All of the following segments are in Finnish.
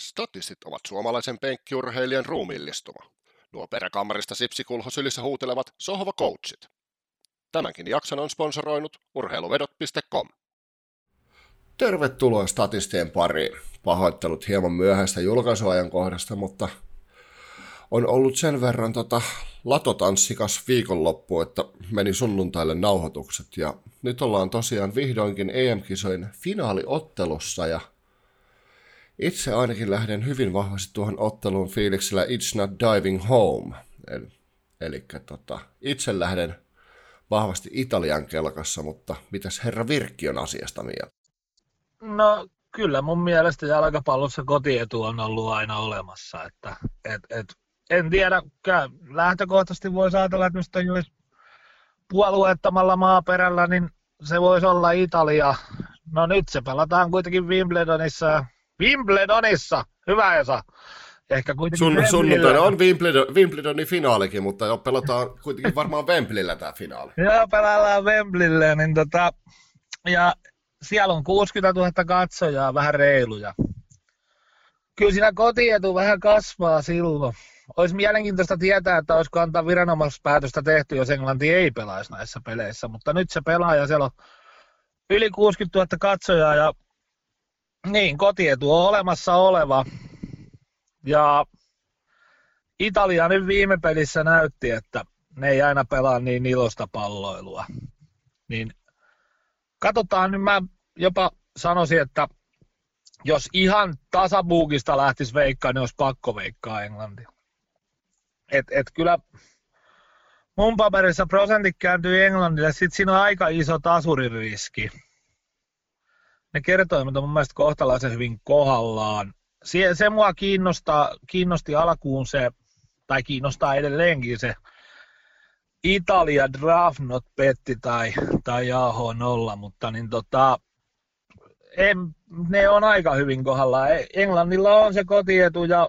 Statistit ovat suomalaisen penkkiurheilijan ruumiillistuma. Nuo peräkammarista sipsikulhosylissä huutelevat sohvacoachit. Tämänkin jakson on sponsoroinut urheiluvedot.com. Tervetuloa statistien pariin. Pahoittelut hieman myöhäistä julkaisuajankohdasta, mutta on ollut sen verran tota latotanssikas viikonloppu, että meni sunnuntaille nauhoitukset. Ja nyt ollaan tosiaan vihdoinkin EM-kisojen finaaliottelussa ja itse ainakin lähden hyvin vahvasti tuohon otteluun fiiliksellä It's Not Diving Home. Eli, eli tota, itse lähden vahvasti Italian kelkassa, mutta mitäs herra Virkki on asiasta mieltä? No kyllä mun mielestä jalkapallossa kotietu on ollut aina olemassa. Että, et, et, en tiedä, lähtökohtaisesti voisi ajatella, että mistä jos puolueettomalla maaperällä, niin se voisi olla Italia. No nyt se pelataan kuitenkin Wimbledonissa Wimbledonissa. Hyvä Esa. Ehkä kuitenkin Sun, sunnuntaina on Wimbledon, Wimbledonin finaalikin, mutta jo pelataan kuitenkin varmaan Wembleyllä tämä finaali. Joo, pelataan Wembleyllä, niin tota, ja siellä on 60 000 katsojaa, vähän reiluja. Kyllä siinä kotietu vähän kasvaa silloin. Olisi mielenkiintoista tietää, että olisiko antaa viranomaispäätöstä tehty, jos Englanti ei pelaisi näissä peleissä, mutta nyt se pelaa ja siellä on yli 60 000 katsojaa ja niin, kotietu on olemassa oleva. Ja Italia nyt viime pelissä näytti, että ne ei aina pelaa niin ilosta palloilua. Niin katsotaan nyt, mä jopa sanoisin, että jos ihan tasabuukista lähtisi veikkaa, niin olisi pakko veikkaa Englanti. Et, et kyllä mun paperissa prosentit kääntyy Englannille, sitten siinä on aika iso tasuririski ne kertoimet on mun mielestä kohtalaisen hyvin kohdallaan. Se, se mua kiinnostaa, kiinnosti alkuun se, tai kiinnostaa edelleenkin se Italia draft not petti tai, tai Yahoo nolla, mutta niin tota, en, ne on aika hyvin kohdallaan. E, Englannilla on se kotietu ja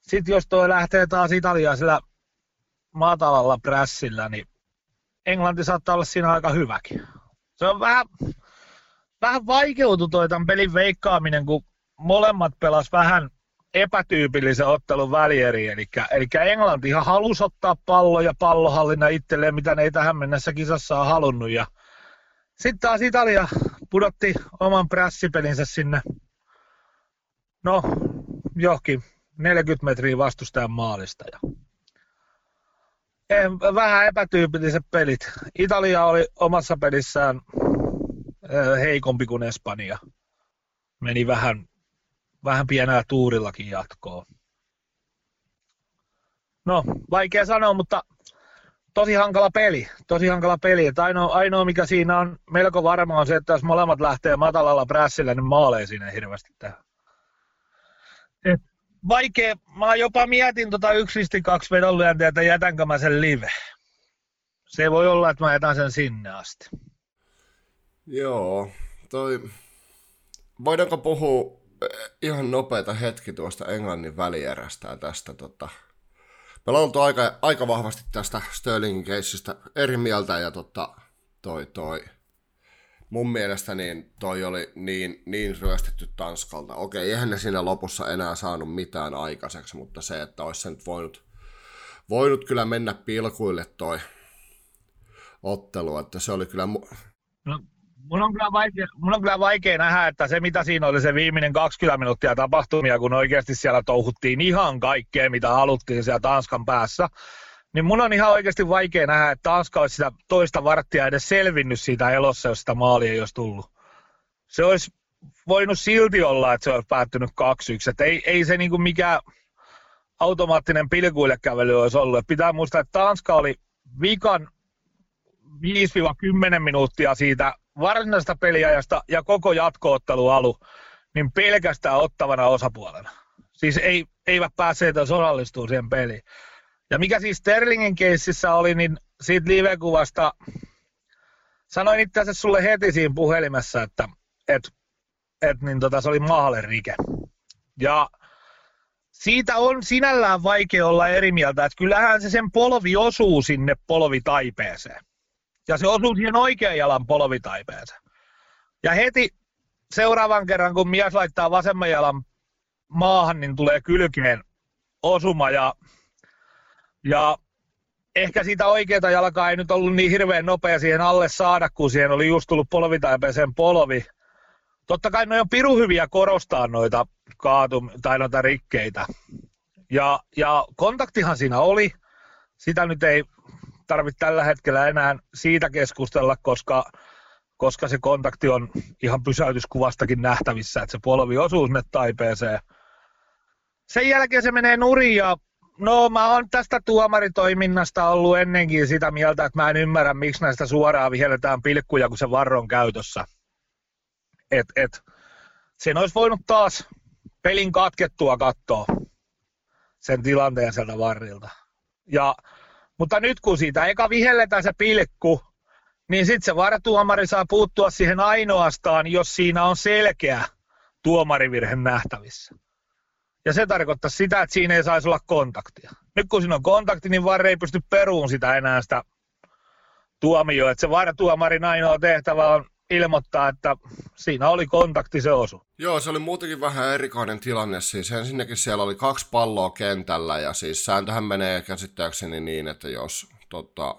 sitten jos toi lähtee taas Italiaa sillä matalalla prässillä, niin Englanti saattaa olla siinä aika hyväkin. Se on vähän, vähän vaikeutui toi tämän pelin veikkaaminen, kun molemmat pelas vähän epätyypillisen ottelun välieri, eli, eli Englanti ihan halusi ottaa pallo ja pallohallinna itselleen, mitä ne ei tähän mennessä kisassa ole halunnut. Ja sitten taas Italia pudotti oman prässipelinsä sinne, no johonkin 40 metriä vastustajan maalista. Ja vähän epätyypilliset pelit. Italia oli omassa pelissään heikompi kuin Espanja. Meni vähän, vähän pienellä tuurillakin jatkoon. No, vaikea sanoa, mutta tosi hankala peli. Tosi hankala peli. Että ainoa, ainoa, mikä siinä on melko varma, on se, että jos molemmat lähtee matalalla prässillä, niin maaleja siinä hirveästi tehdä. Et vaikea. Mä jopa mietin tota yksisti kaksi vedonlyöntiä, että jätänkö mä sen live. Se voi olla, että mä jätän sen sinne asti. Joo, toi... Voidaanko puhua eh, ihan nopeita hetki tuosta Englannin välierästä ja tästä tota... Me ollaan oltu aika, aika vahvasti tästä Sterlingin keissistä eri mieltä ja tota, toi, toi, mun mielestä niin toi oli niin, niin ryöstetty Tanskalta. Okei, eihän ne siinä lopussa enää saanut mitään aikaiseksi, mutta se, että olisi sen voinut, voinut kyllä mennä pilkuille toi ottelu, että se oli kyllä... Mu- no, Mun on, kyllä vaikea, mun on kyllä vaikea nähdä, että se mitä siinä oli se viimeinen 20 minuuttia tapahtumia, kun oikeasti siellä touhuttiin ihan kaikkea, mitä haluttiin siellä Tanskan päässä, niin mun on ihan oikeasti vaikea nähdä, että Tanska olisi sitä toista varttia edes selvinnyt siitä elossa, jos sitä maalia ei olisi tullut. Se olisi voinut silti olla, että se olisi päättynyt 2-1. Että ei, ei se niinku mikään automaattinen pilkuille kävely olisi ollut. Et pitää muistaa, että Tanska oli vikan 5-10 minuuttia siitä varsinaisesta peliajasta ja koko alu, niin pelkästään ottavana osapuolena. Siis ei, eivät päässeet edes osallistumaan siihen peliin. Ja mikä siis Sterlingin keississä oli, niin siitä live-kuvasta sanoin itse asiassa sulle heti siinä puhelimessa, että et, et, niin tota, se oli maalerike. Ja siitä on sinällään vaikea olla eri mieltä, että kyllähän se sen polvi osuu sinne polvitaipeeseen. Ja se osuu siihen oikean jalan polvitaipeeseen. Ja heti seuraavan kerran, kun mies laittaa vasemman jalan maahan, niin tulee kylkeen osuma ja, ja ehkä sitä oikeaa jalkaa ei nyt ollut niin hirveän nopea siihen alle saada, kun siihen oli just tullut polvitaipeeseen polvi. Totta kai ne on piru hyviä korostaa noita kaatum- tai noita rikkeitä. Ja, ja kontaktihan siinä oli. Sitä nyt ei tarvitse tällä hetkellä enää siitä keskustella, koska, koska se kontakti on ihan pysäytyskuvastakin nähtävissä, että se polvi osuu sinne taipeeseen. Sen jälkeen se menee nurin ja no mä oon tästä tuomaritoiminnasta ollut ennenkin sitä mieltä, että mä en ymmärrä, miksi näistä suoraan vihelletään pilkkuja, kun se varron käytössä. Et, et, sen olisi voinut taas pelin katkettua katsoa sen tilanteen sieltä varrilta. Ja, mutta nyt kun siitä eka vihelletään se pilkku, niin sitten se varatuomari saa puuttua siihen ainoastaan, jos siinä on selkeä tuomarivirhe nähtävissä. Ja se tarkoittaa sitä, että siinä ei saisi olla kontaktia. Nyt kun siinä on kontakti, niin VAR ei pysty peruun sitä enää sitä tuomioon. Että se varatuomarin ainoa tehtävä on ilmoittaa, että siinä oli kontakti, se osu. Joo, se oli muutenkin vähän erikoinen tilanne. Siis ensinnäkin siellä oli kaksi palloa kentällä ja siis sääntöhän menee käsittääkseni niin, että jos tota,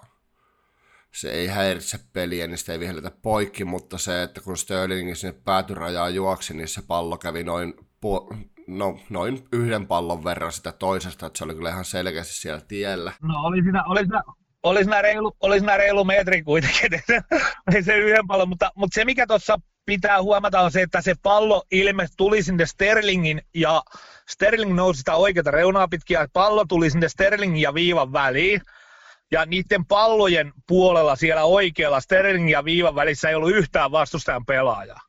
se ei häiritse peliä, niin sitä ei vihelletä poikki, mutta se, että kun Sterling sinne päätyrajaan juoksi, niin se pallo kävi noin, pu- no, noin yhden pallon verran sitä toisesta, että se oli kyllä ihan selkeästi siellä tiellä. No oli siinä, oli siinä, oli siinä reilu, oli siinä reilu metri kuitenkin, ei se yhden pallon, mutta, mutta se mikä tuossa pitää huomata on se, että se pallo ilme tuli sinne Sterlingin ja Sterling nousi sitä oikeata reunaa pitkin ja pallo tuli sinne Sterlingin ja viivan väliin. Ja niiden pallojen puolella siellä oikealla Sterlingin ja viivan välissä ei ollut yhtään vastustajan pelaajaa.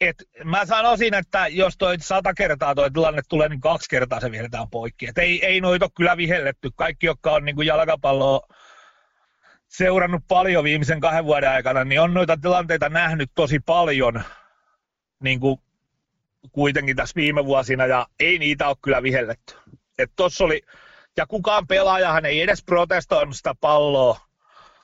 Et mä sanoisin, että jos toi sata kertaa toi tilanne tulee, niin kaksi kertaa se vihelletään poikki. Et ei, ei noita kyllä vihelletty. Kaikki, jotka on niin jalkapalloa seurannut paljon viimeisen kahden vuoden aikana, niin on noita tilanteita nähnyt tosi paljon niin kuin kuitenkin tässä viime vuosina, ja ei niitä ole kyllä vihelletty. Et tossa oli, ja kukaan pelaajahan ei edes protestoinut sitä palloa.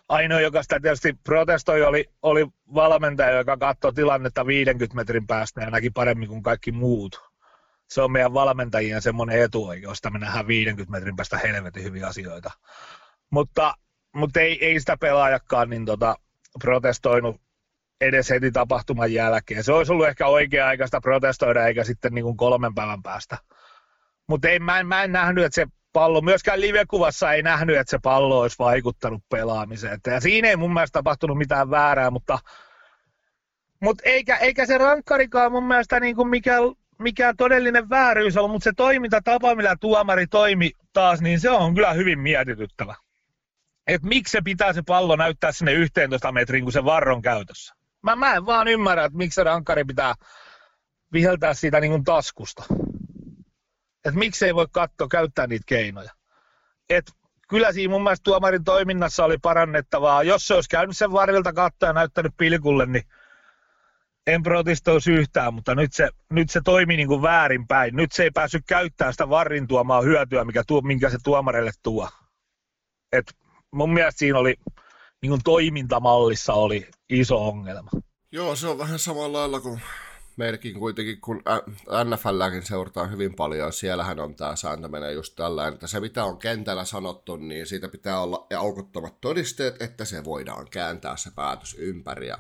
Ainoa, joka sitä tietysti protestoi, oli, oli valmentaja, joka katsoi tilannetta 50 metrin päästä ja näki paremmin kuin kaikki muut. Se on meidän valmentajien semmoinen etuoikeus, että me nähdään 50 metrin päästä helvetin hyviä asioita. Mutta mutta ei, ei sitä pelaajakaan niin tota, protestoinut edes heti tapahtuman jälkeen. Se olisi ollut ehkä oikea-aikaista protestoida, eikä sitten niin kuin kolmen päivän päästä. Mutta mä, en, mä en nähnyt, että se pallo, myöskään live-kuvassa ei nähnyt, että se pallo olisi vaikuttanut pelaamiseen. Ja siinä ei mun mielestä tapahtunut mitään väärää, mutta, mutta eikä, eikä se rankkarikaan mun mielestä niin kuin mikään, mikään todellinen vääryys ollut, mutta se toimintatapa, millä tuomari toimi taas, niin se on kyllä hyvin mietityttävä että miksi se pitää se pallo näyttää sinne 11 metriin, kun se varron käytössä. Mä, mä en vaan ymmärrä, että miksi se rankkari pitää viheltää siitä niin kuin taskusta. Että miksi ei voi katsoa, käyttää niitä keinoja. Et kyllä siinä mun mielestä tuomarin toiminnassa oli parannettavaa. Jos se olisi käynyt sen varrilta kattoa ja näyttänyt pilkulle, niin en protestoisi yhtään, mutta nyt se, nyt se toimi niin kuin väärinpäin. Nyt se ei päässyt käyttämään sitä varrin tuomaa hyötyä, mikä tuo, minkä se tuomarille tuo. Et mun mielestä siinä oli niin kuin toimintamallissa oli iso ongelma. Joo, se on vähän samalla lailla kuin meilläkin kuitenkin, kun NFLäkin seurataan hyvin paljon, siellähän on tämä sääntö menee just tällainen, että se mitä on kentällä sanottu, niin siitä pitää olla aukottomat todisteet, että se voidaan kääntää se päätös ympäri. Ja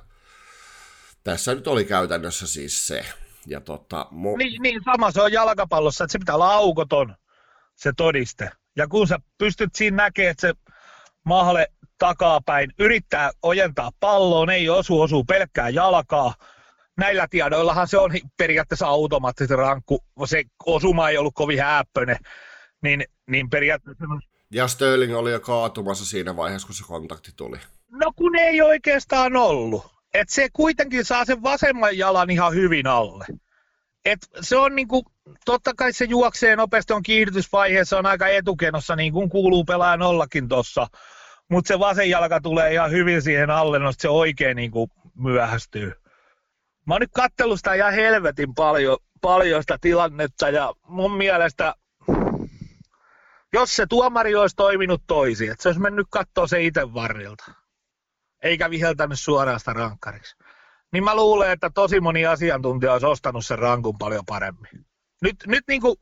tässä nyt oli käytännössä siis se. Ja tota, mu- niin, niin, sama se on jalkapallossa, että se pitää olla aukoton, se todiste. Ja kun sä pystyt siinä näkemään, että se mahalle takapäin, yrittää ojentaa palloon, ei osu, osuu pelkkää jalkaa. Näillä tiedoillahan se on periaatteessa automaattisesti rankku, se osuma ei ollut kovin häppöinen, niin, niin periaatteessa... Ja Sterling oli jo kaatumassa siinä vaiheessa, kun se kontakti tuli. No kun ei oikeastaan ollut. Et se kuitenkin saa sen vasemman jalan ihan hyvin alle. Et se on niinku, totta kai se juoksee nopeasti on kiihdytysvaiheessa, on aika etukenossa, niin kuin kuuluu pelaajan ollakin tuossa. Mutta se vasen jalka tulee ihan hyvin siihen alle, no se oikein niinku myöhästyy. Mä oon nyt kattellut sitä ihan helvetin paljon, paljon sitä tilannetta ja mun mielestä jos se tuomari olisi toiminut toisin, että se olisi mennyt katsoa se itse varrilta, eikä viheltänyt suoraan sitä rankkariksi niin mä luulen, että tosi moni asiantuntija olisi ostanut sen rankun paljon paremmin. Nyt, nyt niin kuin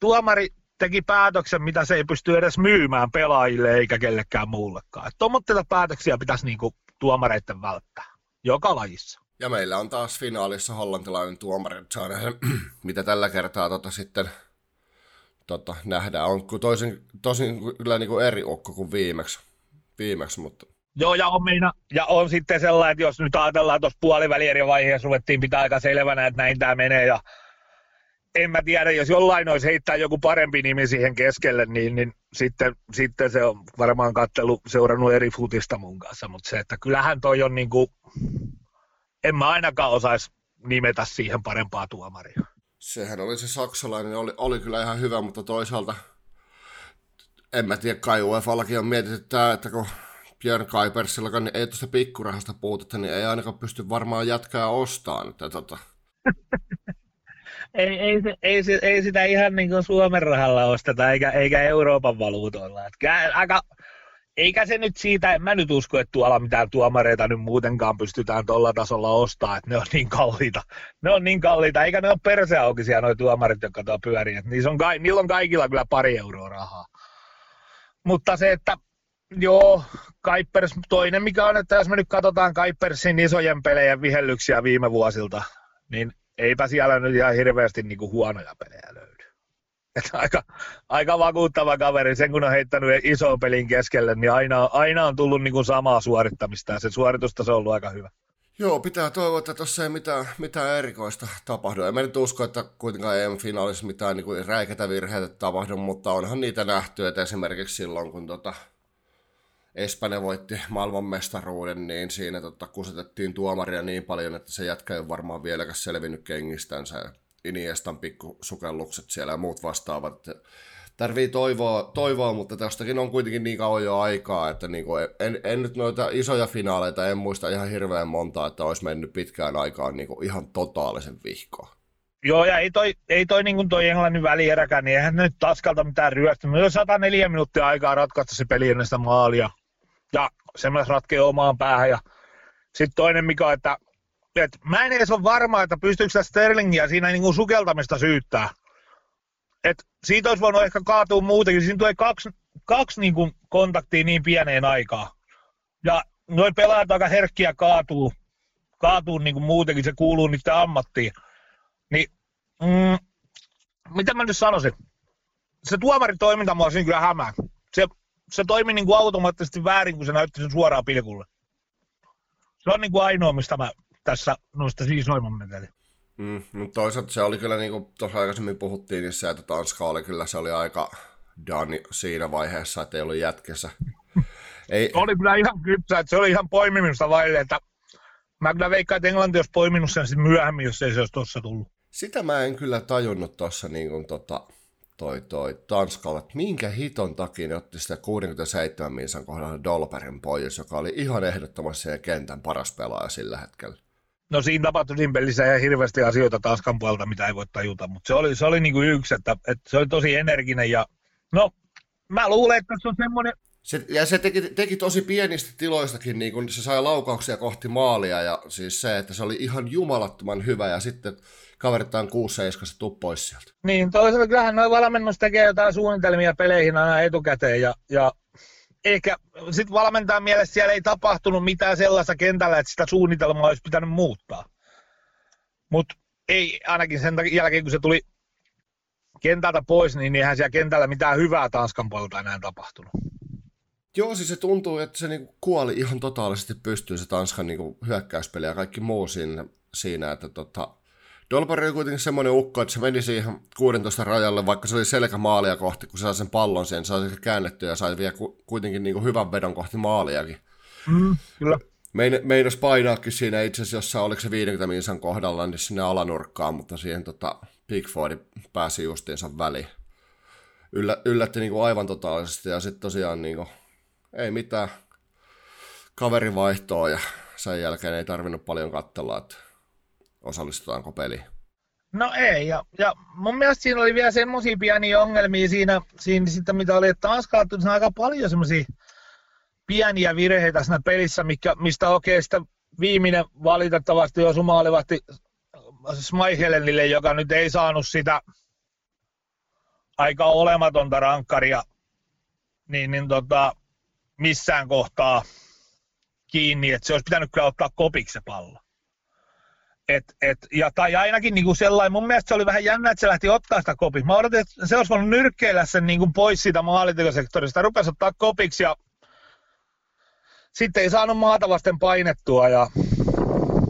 tuomari teki päätöksen, mitä se ei pysty edes myymään pelaajille eikä kellekään muullekaan. Tuommoitteita päätöksiä pitäisi niinku tuomareiden välttää, joka lajissa. Ja meillä on taas finaalissa hollantilainen tuomari, saa nähdä, mitä tällä kertaa tota sitten tota, nähdään. On toisin, tosin kyllä niin kuin eri ukko kuin viimeksi, viimeksi mutta Joo, ja on, meina, ja on sitten sellainen, että jos nyt ajatellaan tuossa puolivälierien vaiheessa, ruvettiin pitää aika selvänä, että näin tämä menee, ja en mä tiedä, jos jollain olisi heittää joku parempi nimi siihen keskelle, niin, niin sitten, sitten se on varmaan kattelu seurannut eri futista mun kanssa, mutta se, että kyllähän toi on niin kuin, en mä ainakaan osaisi nimetä siihen parempaa tuomaria. Sehän oli se saksalainen, oli, oli kyllä ihan hyvä, mutta toisaalta en mä tiedä, kai UEFallakin on mietitty tämä, että kun Björn Kuipersillakaan niin ei tuosta pikkurahasta puutetta, niin ei ainakaan pysty varmaan jatkaa ostamaan. Että tota. ei, ei, ei, ei, sitä ihan niin kuin Suomen rahalla osteta, eikä, eikä Euroopan valuutoilla. Että aika, eikä se nyt siitä, en mä nyt usko, että tuolla mitään tuomareita nyt muutenkaan pystytään tuolla tasolla ostamaan, että ne on niin kalliita. Ne on niin kalliita, eikä ne ole perseaukisia nuo tuomarit, jotka tuo pyörii. Niillä, on, niillä on kaikilla kyllä pari euroa rahaa. Mutta se, että joo, Kaipers, toinen mikä on, että jos me nyt katsotaan Kaipersin isojen pelejä vihellyksiä viime vuosilta, niin eipä siellä nyt ihan hirveästi niin kuin huonoja pelejä löydy. Että aika, aika vakuuttava kaveri, sen kun on heittänyt iso pelin keskelle, niin aina, aina on tullut niin kuin samaa suorittamista ja se suoritustaso on ollut aika hyvä. Joo, pitää toivoa, että tuossa ei mitään, mitään erikoista tapahdu. En mä nyt usko, että kuitenkaan EM-finaalissa mitään niin räikätä virheitä tapahdu, mutta onhan niitä nähty, että esimerkiksi silloin, kun tota, Espanja voitti maailmanmestaruuden, niin siinä tota, kusetettiin tuomaria niin paljon, että se jätkä ei ole varmaan vieläkään selvinnyt kengistänsä. Iniestan pikkusukellukset siellä ja muut vastaavat. Tarvii toivoa, toivoa, mutta tästäkin on kuitenkin niin kauan jo aikaa, että niin kuin en, en, nyt noita isoja finaaleita en muista ihan hirveän monta, että olisi mennyt pitkään aikaan niin kuin ihan totaalisen vihkoa. Joo, ja ei toi, ei toi, niin kuin toi Englannin välieräkään, niin eihän nyt taskalta mitään ryöstä. Meillä on 104 minuuttia aikaa ratkaista se peli ennen sitä maalia. Ja semmoinen ratkeaa omaan päähän. Ja sitten toinen, mikä että et mä en edes ole varma, että pystyykö sitä Sterlingia siinä niin kuin sukeltamista syyttää. Et siitä olisi voinut ehkä kaatua muutenkin. Siinä tulee kaksi, kaksi niin kuin kontaktia niin pieneen aikaan. Ja noin pelaajat aika herkkiä kaatuu, kaatuu niin kuin muutenkin, se kuuluu niiden ammattiin. Niin, mm, mitä mä nyt sanoisin? Se tuomaritoiminta mua siinä kyllä hämää. Se, se toimi niin kuin automaattisesti väärin, kun se näytti sen suoraan pilkulle. Se on niin kuin ainoa, mistä mä tässä noista siis meteli. Mm, mutta toisaalta se oli kyllä, niin kuin tuossa aikaisemmin puhuttiin, niin se, että Tanska oli kyllä, se oli aika done siinä vaiheessa, että ei ollut jätkessä. ei... Oli kyllä ihan kypsä, että se oli ihan poimimista vaille, että mä kyllä veikkaan, että Englanti olisi poiminut sen sitten myöhemmin, jos ei se olisi tuossa tullut. Sitä mä en kyllä tajunnut tuossa niin kuin tota, toi, toi Tanskalla, että minkä hiton takia ne otti sitä 67 minsan kohdalla Dolperin pois, joka oli ihan ehdottomasti se kentän paras pelaaja sillä hetkellä. No siinä tapahtui siinä pelissä ihan hirveästi asioita Tanskan puolelta, mitä ei voi tajuta, mutta se oli, se oli niin kuin yksi, että, että, se oli tosi energinen ja no mä luulen, että se on semmoinen... Se, ja se teki, teki tosi pienistä tiloistakin, niin kun se sai laukauksia kohti maalia ja siis se, että se oli ihan jumalattoman hyvä ja sitten kaverittaan 6 7 tuu pois sieltä. Niin, toisaalta kyllähän noin valmennus tekee jotain suunnitelmia peleihin aina etukäteen ja, ja ehkä sitten valmentajan mielestä siellä ei tapahtunut mitään sellaista kentällä, että sitä suunnitelmaa olisi pitänyt muuttaa. Mutta ei ainakin sen jälkeen, kun se tuli kentältä pois, niin eihän siellä kentällä mitään hyvää Tanskan puolelta enää tapahtunut. Joo, siis se tuntuu, että se niinku kuoli ihan totaalisesti pystyy se Tanskan niinku hyökkäyspeli ja kaikki muu siinä, siinä että tota, Dolpari oli kuitenkin semmoinen ukko, että se meni siihen 16 rajalle, vaikka se oli selkä maalia kohti, kun se sai sen pallon siihen, sai se käännettyä ja sai vielä kuitenkin niin kuin hyvän vedon kohti maaliakin. Mm, kyllä. Mein, meinas painaakin siinä itse asiassa, jossa oliko se 50 minsan kohdalla, niin sinne alanurkkaan, mutta siihen tota, Pickfordi pääsi justiinsa väliin. Yllä, yllätti niin kuin aivan totaalisesti ja sitten tosiaan niin kuin, ei mitään kaveri vaihtoa ja sen jälkeen ei tarvinnut paljon katsella, että osallistutaanko peliin? No ei, ja, ja mun mielestä siinä oli vielä semmoisia pieniä ongelmia siinä, siinä sitten, mitä oli, että taas katsottu, aika paljon semmoisia pieniä virheitä siinä pelissä, mikä, mistä oikein sitä viimeinen valitettavasti osui maalivahti Smaihelenille, joka nyt ei saanut sitä aika olematonta rankkaria niin, niin tota, missään kohtaa kiinni, että se olisi pitänyt kyllä ottaa kopiksi se pallo. Et, et, ja, tai ainakin niin kuin sellainen, mun mielestä se oli vähän jännä, että se lähti ottaa sitä kopiksi. Mä odotin, että se olisi voinut nyrkkeillä sen niin kuin pois siitä maalitekosektorista. Rupesi ottaa kopiksi ja sitten ei saanut maata vasten painettua ja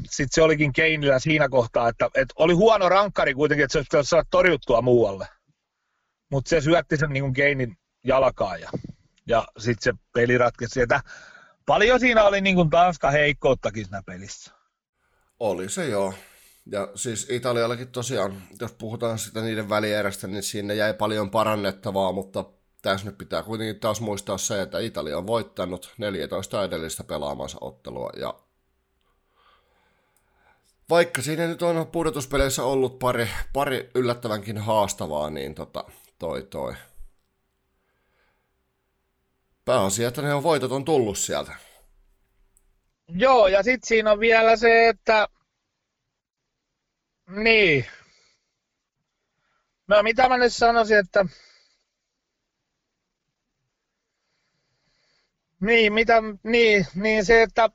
sitten se olikin Keinillä siinä kohtaa, että, että oli huono rankkari kuitenkin, että se olisi saada torjuttua muualle. Mutta se syötti sen niin kuin Keinin jalkaan ja, ja sitten se peli ratkesi. Että paljon siinä oli niin kuin Tanska heikkouttakin siinä pelissä. Oli se joo. Ja siis Italiallakin tosiaan, jos puhutaan sitä niiden välierästä, niin siinä jäi paljon parannettavaa, mutta tässä nyt pitää kuitenkin taas muistaa se, että Italia on voittanut 14 edellistä pelaamansa ottelua ja vaikka siinä nyt on pudotuspeleissä ollut pari, pari yllättävänkin haastavaa, niin tota, toi toi. Pääasia, että ne on voitot on tullut sieltä. Joo, ja sitten siinä on vielä se, että niin. No mitä mä nyt sanoisin, että Niin, mitä, niin, niin se, että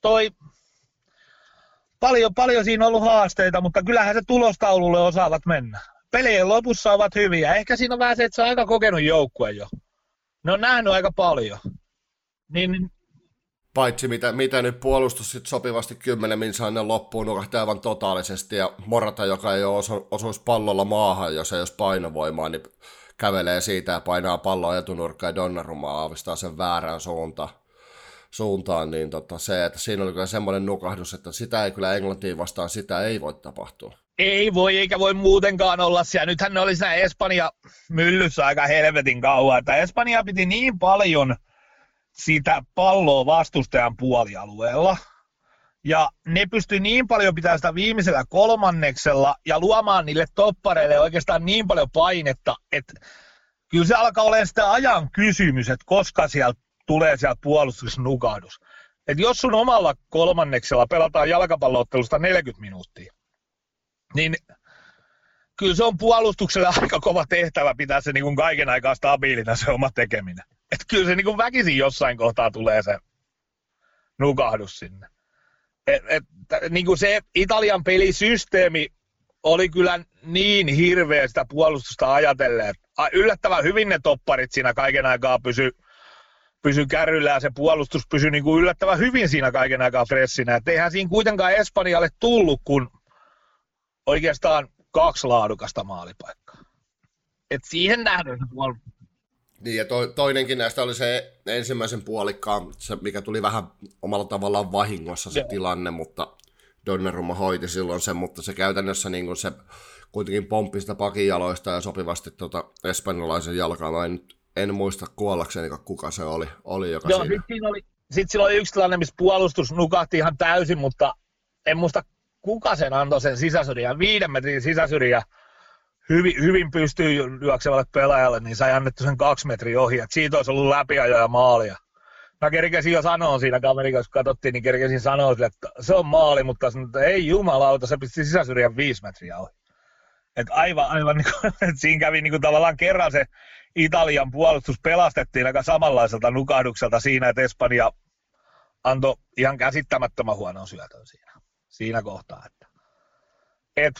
toi, paljon, paljon siinä on ollut haasteita, mutta kyllähän se tulostaululle osaavat mennä. Pelien lopussa ovat hyviä. Ehkä siinä on vähän se, että se on aika kokenut joukkue jo. Ne on nähnyt aika paljon. Niin, Paitsi mitä, mitä nyt puolustus sit sopivasti 10 minsainen loppuun nukahti aivan totaalisesti ja Morata, joka ei ole osu, pallolla maahan, jos ei olisi painovoimaa, niin kävelee siitä ja painaa palloa etunurkkaan ja Donnarumma aavistaa sen väärään suuntaan suuntaan, niin tota, se, että siinä oli kyllä semmoinen nukahdus, että sitä ei kyllä Englantiin vastaan, sitä ei voi tapahtua. Ei voi, eikä voi muutenkaan olla siellä. Nythän ne oli siinä Espanja myllyssä aika helvetin kauan, että Espanja piti niin paljon sitä palloa vastustajan puolialueella, ja ne pystyi niin paljon pitämään sitä viimeisellä kolmanneksella ja luomaan niille toppareille oikeastaan niin paljon painetta, että kyllä se alkaa olemaan sitä ajan kysymys, että koska sieltä tulee sieltä puolustuksessa nukahdus. Että jos sun omalla kolmanneksella pelataan jalkapalloottelusta 40 minuuttia, niin kyllä se on puolustukselle aika kova tehtävä pitää se niin kuin kaiken aikaa stabiilina se oma tekeminen. Että kyllä se niin kuin väkisin jossain kohtaa tulee se nukahdus sinne. Et, et, niin kuin se Italian pelisysteemi oli kyllä niin hirveä sitä puolustusta ajatellen, yllättävän hyvin ne topparit siinä kaiken aikaa pysy, pysy kärryllä ja se puolustus pysyi niin kuin yllättävän hyvin siinä kaiken aikaa fressinä. Et eihän siinä kuitenkaan Espanjalle tullut, kun oikeastaan kaksi laadukasta maalipaikkaa. Et siihen nähden se puolustus niin, ja to, toinenkin näistä oli se ensimmäisen puolikkaan, se, mikä tuli vähän omalla tavallaan vahingossa se Joo. tilanne, mutta Donnarumma hoiti silloin sen, mutta se käytännössä niin kuin se kuitenkin pomppi sitä pakin jaloista ja sopivasti tuota espanjalaisen jalkaa. Mä en, en muista kuollakseni, kuka se oli, oli joka Joo, siinä. Sitten oli, sit sillä oli yksi tilanne, missä puolustus nukahti ihan täysin, mutta en muista kuka sen antoi sen sisäsyrjän, viiden metrin sisäsyrjän hyvin, hyvin pystyy juoksevalle pelaajalle, niin sai annettu sen kaksi metriä ohi, että siitä olisi ollut läpiajo ja maalia. Mä kerkesin jo sanoa siinä kamerin kun katsottiin, niin kerkesin sanoa sille, että se on maali, mutta sanoin, että ei jumalauta, se pisti sisäsyrjän viisi metriä ohi. Et aivan, aivan niin kuin, että siinä kävi niin kuin tavallaan kerran se Italian puolustus pelastettiin aika samanlaiselta nukahdukselta siinä, että Espanja antoi ihan käsittämättömän huonon syötön siinä, siinä kohtaa. Että. Et,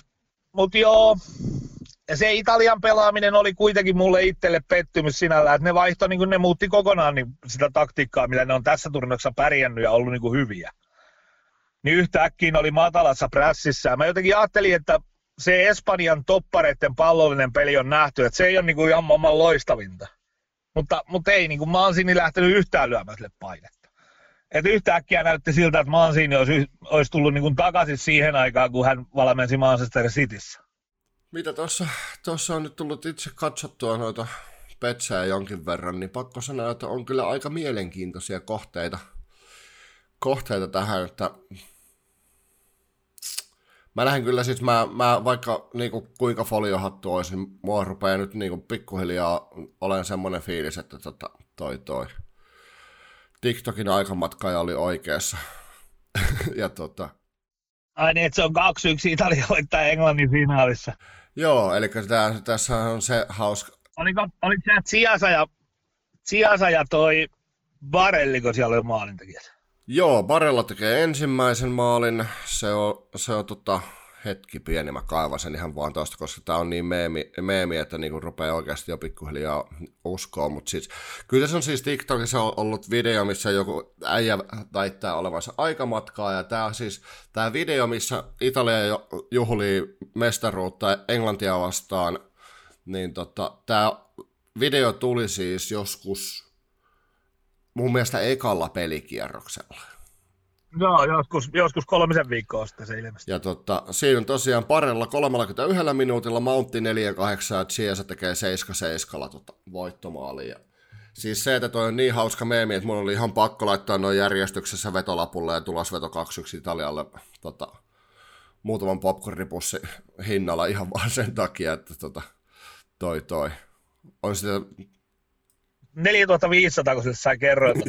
mut joo, se Italian pelaaminen oli kuitenkin mulle itselle pettymys sinällä, että ne vaihto, niin ne muutti kokonaan niin sitä taktiikkaa, millä ne on tässä turnauksessa pärjännyt ja ollut niin kuin hyviä. Niin yhtäkkiä oli matalassa prässissä. Mä jotenkin ajattelin, että se Espanjan toppareiden pallollinen peli on nähty, että se ei ole niin kuin ihan maailman loistavinta. Mutta, mutta ei, niin kuin Mansini lähtenyt yhtään lyömään sille painetta. Et yhtäkkiä näytti siltä, että Mansini olisi, olisi tullut niin kuin takaisin siihen aikaan, kun hän valmensi Manchester Cityssä. Mitä tuossa, tuossa on nyt tullut itse katsottua noita petsää jonkin verran, niin pakko sanoa, että on kyllä aika mielenkiintoisia kohteita, kohteita tähän, että mä lähden kyllä siis, mä, mä vaikka niinku, kuinka foliohattu olisi, niin mua rupeaa nyt niinku, pikkuhiljaa olen semmoinen fiilis, että tota, toi toi. TikTokin aikamatka oli oikeassa. ja tota, Ai niin, että se on 2-1 Italia voittaa Englannin finaalissa. Joo, eli tää, tässä on se hauska. Oliko, oliko se Tsiasa ja, Tsiasa ja toi Barelli, kun siellä oli maalintekijät? Joo, Barella tekee ensimmäisen maalin. Se on, se on tota, hetki pieni, mä kaivan sen ihan vaan tosta, koska tää on niin meemi, meemi että niinku rupeaa oikeasti jo pikkuhiljaa uskoa, mutta siis, kyllä se on siis TikTokissa ollut video, missä joku äijä väittää olevansa aikamatkaa, ja tää siis, tää video, missä Italia juhlii mestaruutta Englantia vastaan, niin tota, tää video tuli siis joskus mun mielestä ekalla pelikierroksella. Joo, joskus, joskus kolmisen viikkoa sitten se ilmestyi. Ja tota, siinä on tosiaan parilla 31 minuutilla Mountti 4-8 ja Chiesa tekee 7-7 tota, voittomaali. Ja siis se, että toi on niin hauska meemi, että mun oli ihan pakko laittaa noin järjestyksessä vetolapulle ja tulosveto 2 Italialle tota, muutaman popcornipussi hinnalla ihan vaan sen takia, että tota, toi toi. On sitä 4500, kun sille sai kerroin.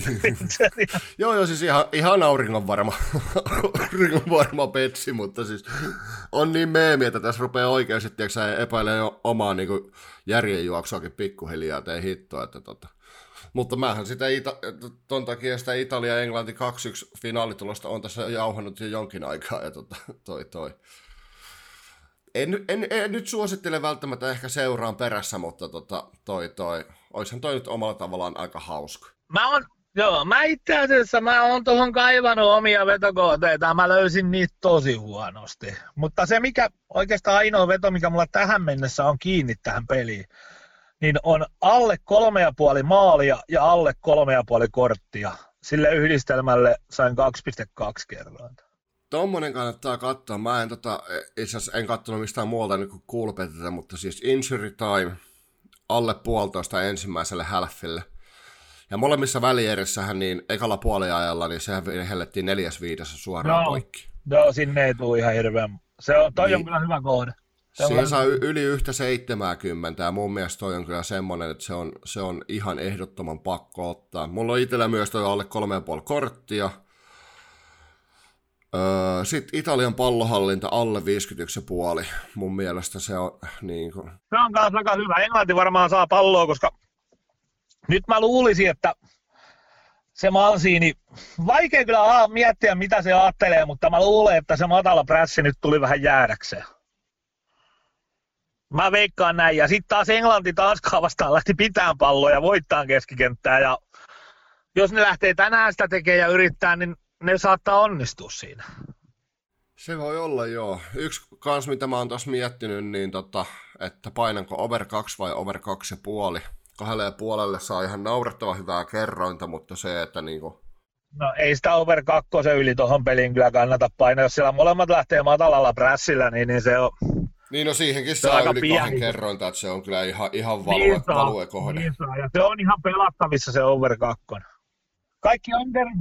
joo, joo, siis ihan, ihan auringon varma, auringon varma petsi, mutta siis on niin meemi, että tässä rupeaa oikeasti, tiedätkö, epäilee jo omaa niin kuin, järjenjuoksuakin pikkuhiljaa, tee hittoa, että tota. Mutta mähän sitä, Ita- ton takia sitä Italia-Englanti 2-1 finaalitulosta on tässä jauhannut jo jonkin aikaa, ja tota, toi toi en, en, en, nyt suosittele välttämättä ehkä seuraan perässä, mutta tota, toi, toi, oishan toi nyt omalla tavallaan aika hauska. Mä oon, joo, mä itse asiassa mä oon tuohon kaivannut omia vetokooteita, mä löysin niitä tosi huonosti. Mutta se mikä oikeastaan ainoa veto, mikä mulla tähän mennessä on kiinni tähän peliin, niin on alle kolme ja puoli maalia ja alle kolme ja puoli korttia. Sille yhdistelmälle sain 2,2 kerrointa. Tommonen kannattaa katsoa. Mä en, tota, itse asiassa en katsonut mistään muualta niin kuin mutta siis Injury Time alle puolitoista ensimmäiselle halfille. Ja molemmissa välierissähän niin ekalla puoliajalla, niin sehän hellettiin neljäs viidessä suoraan no, poikki. Joo, sinne ei tule ihan hirveän. Se on, toi niin. on kyllä hyvä kohde. Siinä saa yli yhtä 70 ja mun mielestä toi on kyllä semmoinen, että se on, se on ihan ehdottoman pakko ottaa. Mulla on itsellä myös toi alle 3,5 korttia, Öö, Sitten Italian pallohallinta alle 51,5. Mun mielestä se on niin kuin... Se on kanssa aika hyvä. Englanti varmaan saa palloa, koska nyt mä luulisin, että se Malsiini, vaikea kyllä miettiä mitä se ajattelee, mutta mä luulen, että se matala prässi nyt tuli vähän jäädäkseen. Mä veikkaan näin. Ja sitten taas Englanti Tanskaa vastaan lähti pitään palloa ja voittaa keskikenttää. Ja jos ne lähtee tänään sitä tekemään ja yrittää, niin ne saattaa onnistua siinä. Se voi olla, joo. Yksi kans, mitä mä oon taas miettinyt, niin tota, että painanko over 2 vai over 2,5. Kahdelle ja puolelle saa ihan naurettava hyvää kerrointa, mutta se, että niinku... No ei sitä over 2 yli tuohon peliin kyllä kannata painaa. Jos siellä molemmat lähtee matalalla prässillä, niin, niin se on... Niin no siihenkin saa yli pieni. kahden kerrointa, että se on kyllä ihan, ihan value, niin saa, value kohde. Niin saa, ja se on ihan pelattavissa se over 2. Kaikki underit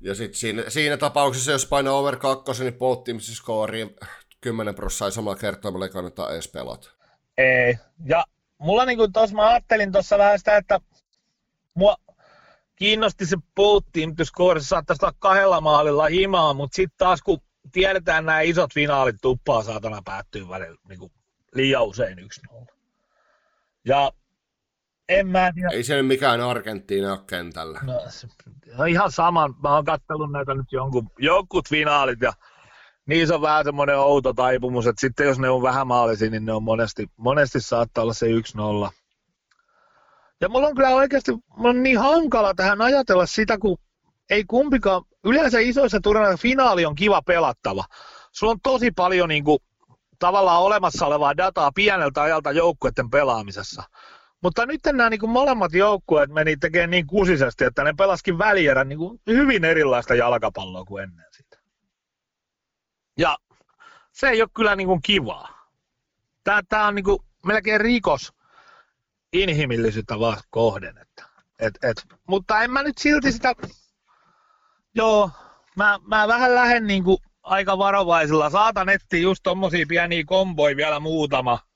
ja sitten siinä, siinä, tapauksessa, jos painaa over 2, niin pouttimisen skooriin 10 prosenttia samalla kertaa, ei kannata edes pelata. Ei. Ja mulla niinku tos mä ajattelin tuossa vähän sitä, että mua kiinnosti se pouttimisen saattaisi olla kahdella maalilla himaa, mutta sitten taas kun tiedetään nämä isot finaalit tuppaa saatana päättyy välillä niin liian usein 1-0. Ja en mä tiedä. Ei se mikään Argentiina ole kentällä. No, se, no ihan saman. Mä oon kattellut näitä nyt jonkun, jonkun finaalit ja niissä on vähän semmoinen outo taipumus, että sitten jos ne on vähän maalisia, niin ne on monesti, monesti saattaa olla se 1-0. Ja mulla on kyllä oikeasti mulla on niin hankala tähän ajatella sitä, kun ei kumpikaan, yleensä isoissa turnaissa finaali on kiva pelattava. Sulla on tosi paljon niin kuin, tavallaan olemassa olevaa dataa pieneltä ajalta joukkueiden pelaamisessa. Mutta nyt nämä niin kuin molemmat joukkueet meni tekemään niin kusisesti, että ne pelaskin välierän niin kuin hyvin erilaista jalkapalloa kuin ennen sitä. Ja se ei ole kyllä niin kuin kivaa. Tämä, tämä on niin kuin melkein rikos inhimillisyyttä vaan kohden. Että, et, et. Mutta en mä nyt silti sitä... Joo, mä, mä vähän lähden niin kuin aika varovaisilla. Saatan etsiä just tommosia pieniä komboja vielä muutama –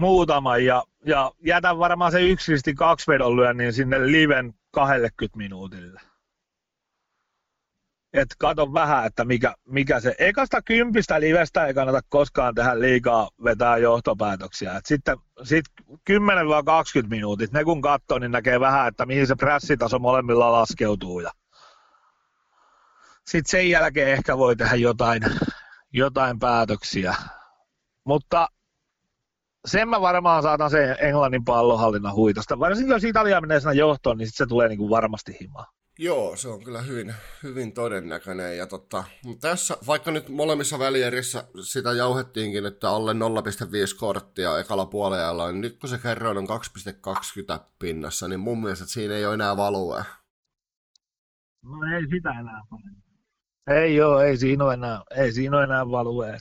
muutama ja, ja jätän varmaan se yksisti kaksi vedon lyönnin sinne liven 20 minuutille. että kato vähän, että mikä, mikä se, ekasta kympistä livestä ei kannata koskaan tehdä liikaa vetää johtopäätöksiä. Et sitten sit 10-20 minuutit, ne kun katsoo, niin näkee vähän, että mihin se pressitaso molemmilla laskeutuu. Ja sitten sen jälkeen ehkä voi tehdä jotain, jotain päätöksiä. Mutta sen mä varmaan saatan sen Englannin pallohallinnan huitosta. Varsinkin jos Italia menee siinä johtoon, niin sit se tulee niinku varmasti himaan. Joo, se on kyllä hyvin, hyvin todennäköinen. Ja tota, tässä, vaikka nyt molemmissa välierissä sitä jauhettiinkin, että alle 0,5 korttia ekalla puolella, niin nyt kun se kerroin on 2,20 pinnassa, niin mun mielestä siinä ei ole enää value. No ei sitä enää Ei joo, ei siinä ole enää, ei siinä ole enää value.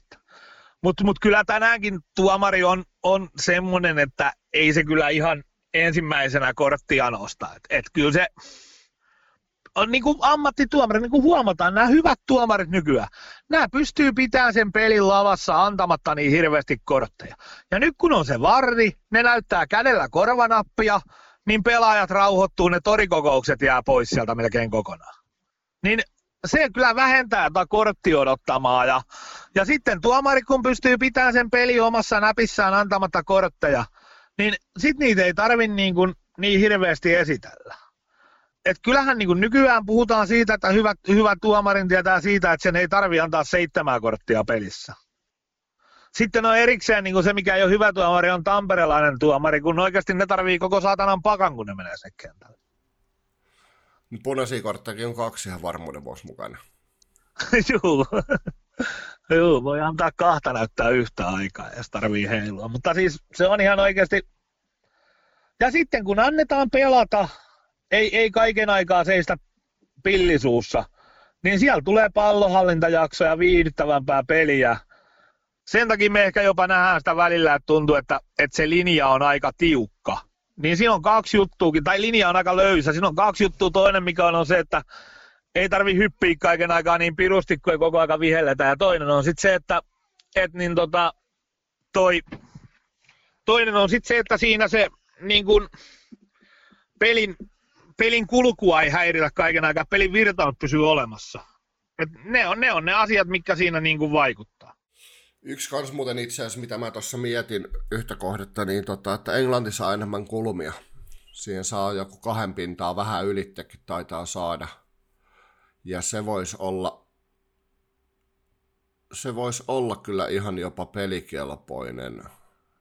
Mutta mut kyllä tänäänkin tuomari on, on semmoinen, että ei se kyllä ihan ensimmäisenä korttia nosta. Et, et kyllä se, on niin kuin ammattituomari, niin kuin huomataan, nämä hyvät tuomarit nykyään, nämä pystyy pitämään sen pelin lavassa antamatta niin hirveästi kortteja. Ja nyt kun on se varri, ne näyttää kädellä korvanappia, niin pelaajat rauhoittuu, ne torikokoukset jää pois sieltä melkein kokonaan. Niin se kyllä vähentää tätä kortti odottamaa. Ja, ja sitten tuomari, kun pystyy pitämään sen peli omassa näpissään antamatta kortteja, niin sitten niitä ei tarvitse niin, kuin, niin hirveästi esitellä et kyllähän niin kuin nykyään puhutaan siitä, että hyvä, hyvä tuomarin tietää siitä, että sen ei tarvi antaa seitsemää korttia pelissä. Sitten on erikseen niin kuin se, mikä ei ole hyvä tuomari, on tamperelainen tuomari, kun oikeasti ne tarvii koko saatanan pakan, kun ne menee sen kentälle. Kortteja on kaksi ihan varmuuden vuosi mukana. Joo. Joo, voi antaa kahta näyttää yhtä aikaa, jos tarvii heilua. Mutta siis se on ihan oikeasti... Ja sitten kun annetaan pelata, ei, ei kaiken aikaa seistä pillisuussa, niin siellä tulee pallohallintajaksoja, viihdyttävämpää peliä. Sen takia me ehkä jopa nähdään sitä välillä, että tuntuu, että, että se linja on aika tiukka. Niin siinä on kaksi juttuakin, tai linja on aika löysä. Siinä on kaksi juttua. Toinen, mikä on, on se, että ei tarvi hyppiä kaiken aikaa niin pirusti, kun ei koko aika vihelletä. Ja toinen on sitten se, että et niin tota, toi, toinen on sitten se, että siinä se niin kun, pelin pelin kulkua ei häiritä kaiken aikaa, pelin virtaus pysyy olemassa. Et ne, on, ne on ne asiat, mitkä siinä niin kuin vaikuttaa. Yksi kans muuten itse asiassa, mitä mä tuossa mietin yhtä kohdetta, niin tota, että Englanti saa enemmän kulmia. Siihen saa joku kahden pintaa, vähän ylittekin taitaa saada. Ja se voisi olla, se voisi olla kyllä ihan jopa pelikelpoinen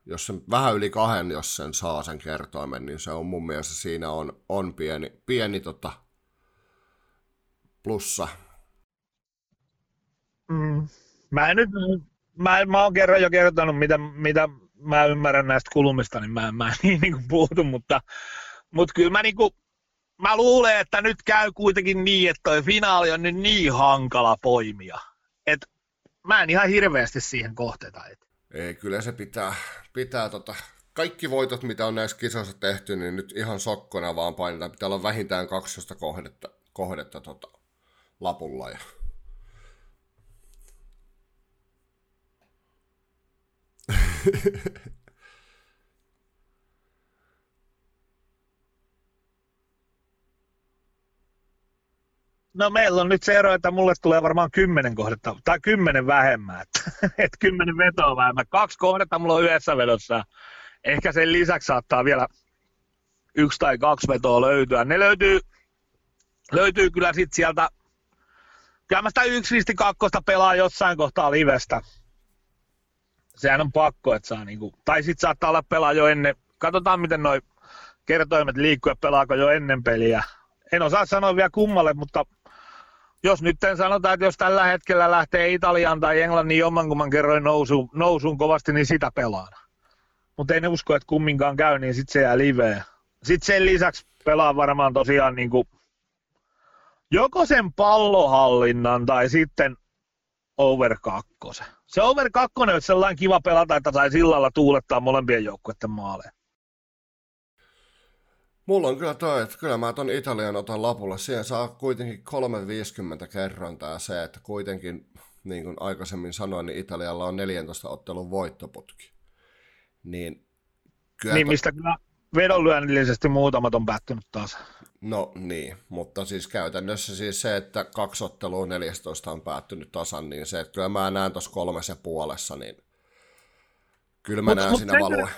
jos se vähän yli kahden, jos sen saa sen kertoimen, niin se on mun mielestä siinä on, on pieni, pieni tota, plussa. Mm. Mä en nyt, mä, mä oon kerran jo kertonut, mitä, mitä mä ymmärrän näistä kulmista, niin mä, mä en niin, niin kuin mutta, mutta kyllä mä, niin kuin, mä luulen, että nyt käy kuitenkin niin, että toi finaali on nyt niin hankala poimia, että mä en ihan hirveästi siihen kohteita. Että ei, kyllä se pitää, pitää tota, kaikki voitot, mitä on näissä kisoissa tehty, niin nyt ihan sokkona vaan painetaan. Pitää olla vähintään 12 kohdetta, kohdetta tota, lapulla. Ja... No meillä on nyt se ero, että mulle tulee varmaan kymmenen kohdetta, tai kymmenen vähemmän, että, että kymmenen vetoa vähemmän. Kaksi kohdetta mulla on yhdessä vedossa. Ehkä sen lisäksi saattaa vielä yksi tai kaksi vetoa löytyä. Ne löytyy, löytyy kyllä sitten sieltä, kyllä mä sitä yksi listi kakkosta pelaa jossain kohtaa livestä. Sehän on pakko, että saa niinku, tai sitten saattaa olla pelaa jo ennen, katsotaan miten noi kertoimet liikkuu, pelaako jo ennen peliä. En osaa sanoa vielä kummalle, mutta jos nyt sanotaan, että jos tällä hetkellä lähtee Italian tai Englannin jommankumman kerroin nousuun, nousuun kovasti, niin sitä pelaan. Mutta ei ne usko, että kumminkaan käy, niin sitten se jää liveen. Sitten sen lisäksi pelaa varmaan tosiaan niin kuin joko sen pallohallinnan tai sitten over kakkosen. Se over kakkonen olisi sellainen kiva pelata, että sai sillalla tuulettaa molempien joukkueiden maaleja. Mulla on kyllä toi, että kyllä mä ton Italian otan lapulla. Siihen saa kuitenkin 350 kerrontaa se, että kuitenkin, niin kuin aikaisemmin sanoin, niin Italialla on 14 ottelun voittoputki. Niin, kyllä niin, to... mistä kyllä vedonlyönnillisesti muutamat on päättynyt taas. No niin, mutta siis käytännössä siis se, että kaksi ottelua 14 on päättynyt tasan, niin se, että kyllä mä näen tuossa kolmessa puolessa, niin kyllä mä mut, näen mut siinä value.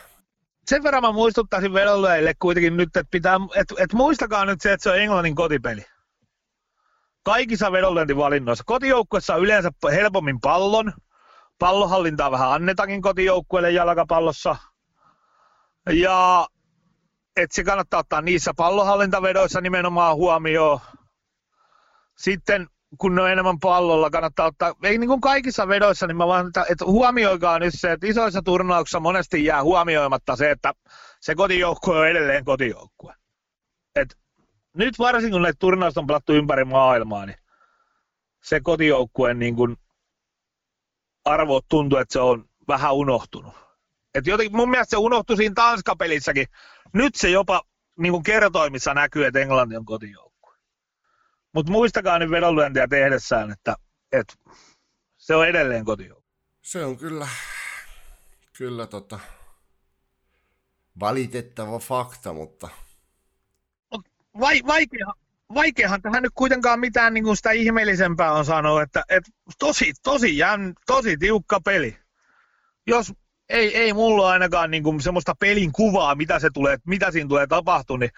Sen verran mä muistuttaisin vedonlyöjille kuitenkin nyt, että, pitää, että, että muistakaa nyt se, että se on Englannin kotipeli. Kaikissa vedonlyöntivalinnoissa. Kotijoukkuessa on yleensä helpommin pallon. Pallohallintaa vähän annetakin kotijoukkueelle jalkapallossa. Ja että se kannattaa ottaa niissä pallohallintavedoissa nimenomaan huomioon. Sitten kun ne on enemmän pallolla, kannattaa ottaa, ei niin kuin kaikissa vedoissa, niin mä vaan, että, huomioikaa nyt se, että isoissa turnauksissa monesti jää huomioimatta se, että se kotijoukkue on edelleen kotijoukkue. Et nyt varsinkin kun näitä turnauksia on pelattu ympäri maailmaa, niin se kotijoukkueen niin arvo tuntuu, että se on vähän unohtunut. Et jotenkin mun mielestä se unohtui siinä Tanska-pelissäkin. Nyt se jopa niin kuin kertoimissa näkyy, että Englanti on kotijoukkue. Mutta muistakaa nyt vedonlyöntiä tehdessään, että, että se on edelleen kotijoukkue. Se on kyllä, kyllä tota, valitettava fakta, mutta... Mut vai, vaikea, vaikeahan tähän nyt kuitenkaan mitään niin kuin sitä ihmeellisempää on sanoa, että, että tosi, tosi, jän, tosi tiukka peli. Jos ei, ei mulla ainakaan niin kuin semmoista pelin kuvaa, mitä, se tulee, mitä siinä tulee tapahtumaan, niin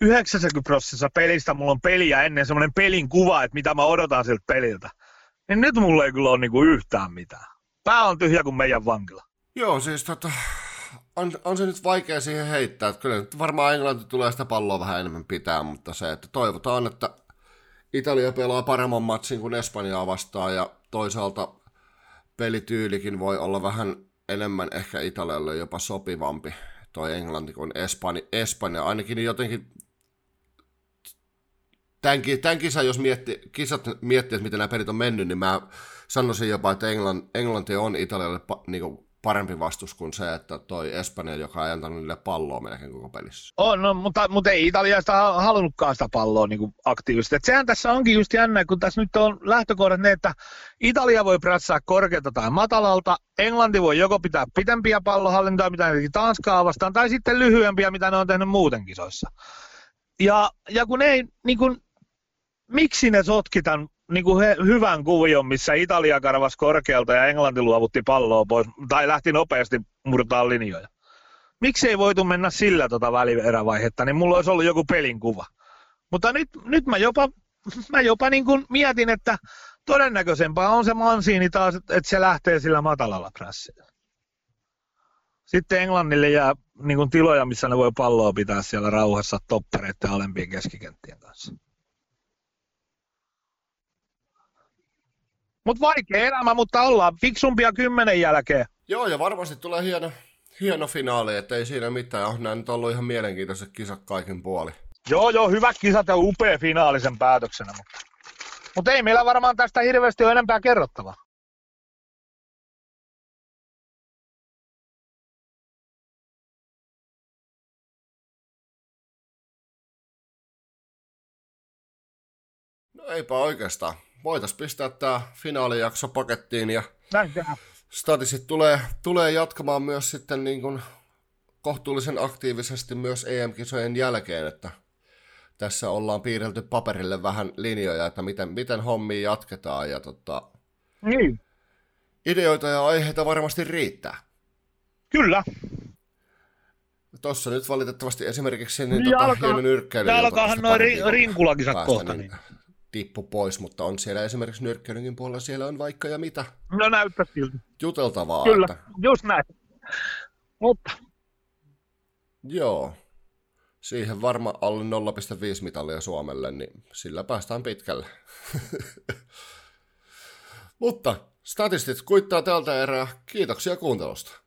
90 prosentissa pelistä mulla on peliä ennen semmoinen pelin kuva, että mitä mä odotan siltä peliltä. Niin nyt mulla ei kyllä ole niin kuin yhtään mitään. Pää on tyhjä kuin meidän vankila. Joo, siis tota, on, on se nyt vaikea siihen heittää. Että kyllä nyt varmaan Englanti tulee sitä palloa vähän enemmän pitää, mutta se, että toivotaan, että Italia pelaa paremman matsin kuin Espanjaa vastaan ja toisaalta pelityylikin voi olla vähän enemmän ehkä Italialle jopa sopivampi toi Englanti kuin Espanja. Espanja. Ainakin jotenkin tämän, tämän kisan, jos mietti, kisat miettii, että miten nämä pelit on mennyt, niin mä sanoisin jopa, että Englanti on Italialle niin kuin parempi vastus kuin se, että toi Espanja, joka ei antanut niille palloa melkein koko pelissä. On, no, mutta, mutta ei Italiasta halunnutkaan sitä palloa niin kuin aktiivisesti. Et sehän tässä onkin just jännä, kun tässä nyt on lähtökohdat ne, että Italia voi prässää korkealta tai matalalta, Englanti voi joko pitää pitempiä pallohallintoja, mitä ne Tanskaa vastaan, tai sitten lyhyempiä, mitä ne on tehnyt muuten kisoissa. Ja, ja kun ei, niin kuin, miksi ne sotkitaan niin kuin he, hyvän kuvion, missä Italia karvas korkealta ja Englanti luovutti palloa pois, tai lähti nopeasti murtaa linjoja. Miksi ei voitu mennä sillä tota välierävaihetta, niin mulla olisi ollut joku pelin kuva. Mutta nyt, nyt mä jopa, mä jopa niin kuin mietin, että todennäköisempää on se Mansiini taas, että se lähtee sillä matalalla prässillä. Sitten Englannille jää niin kuin tiloja, missä ne voi palloa pitää siellä rauhassa toppereiden alempien keskikenttien kanssa. Mutta vaikea elämä, mutta ollaan fiksumpia kymmenen jälkeen. Joo, ja varmasti tulee hieno, hieno finaali, että ei siinä mitään. On nämä nyt ollut ihan mielenkiintoiset kisat kaiken puoli. Joo, joo, hyvä kisat ja upea finaalisen päätöksenä, mutta, mutta ei meillä varmaan tästä hirveästi ole enempää kerrottavaa. No eipä oikeastaan voitais pistää tämä finaalijakso pakettiin ja Statisit tulee, tulee jatkamaan myös sitten niin kuin kohtuullisen aktiivisesti myös EM-kisojen jälkeen, että tässä ollaan piirrelty paperille vähän linjoja, että miten, miten hommia jatketaan ja tota, niin. ideoita ja aiheita varmasti riittää. Kyllä. Tuossa nyt valitettavasti esimerkiksi niin, niin tota, alkaa, nyrkkeily. Alkaahan noin ri, rinkulakisat kohta. Niin tippu pois, mutta on siellä esimerkiksi nyrkkeilynkin puolella, siellä on vaikka ja mitä. No näyttää siltä. Juteltavaa. Kyllä, että... just näin. Mutta. Joo. Siihen varma alle 0,5 mitalia Suomelle, niin sillä päästään pitkälle. mutta statistit kuittaa tältä erää. Kiitoksia kuuntelusta.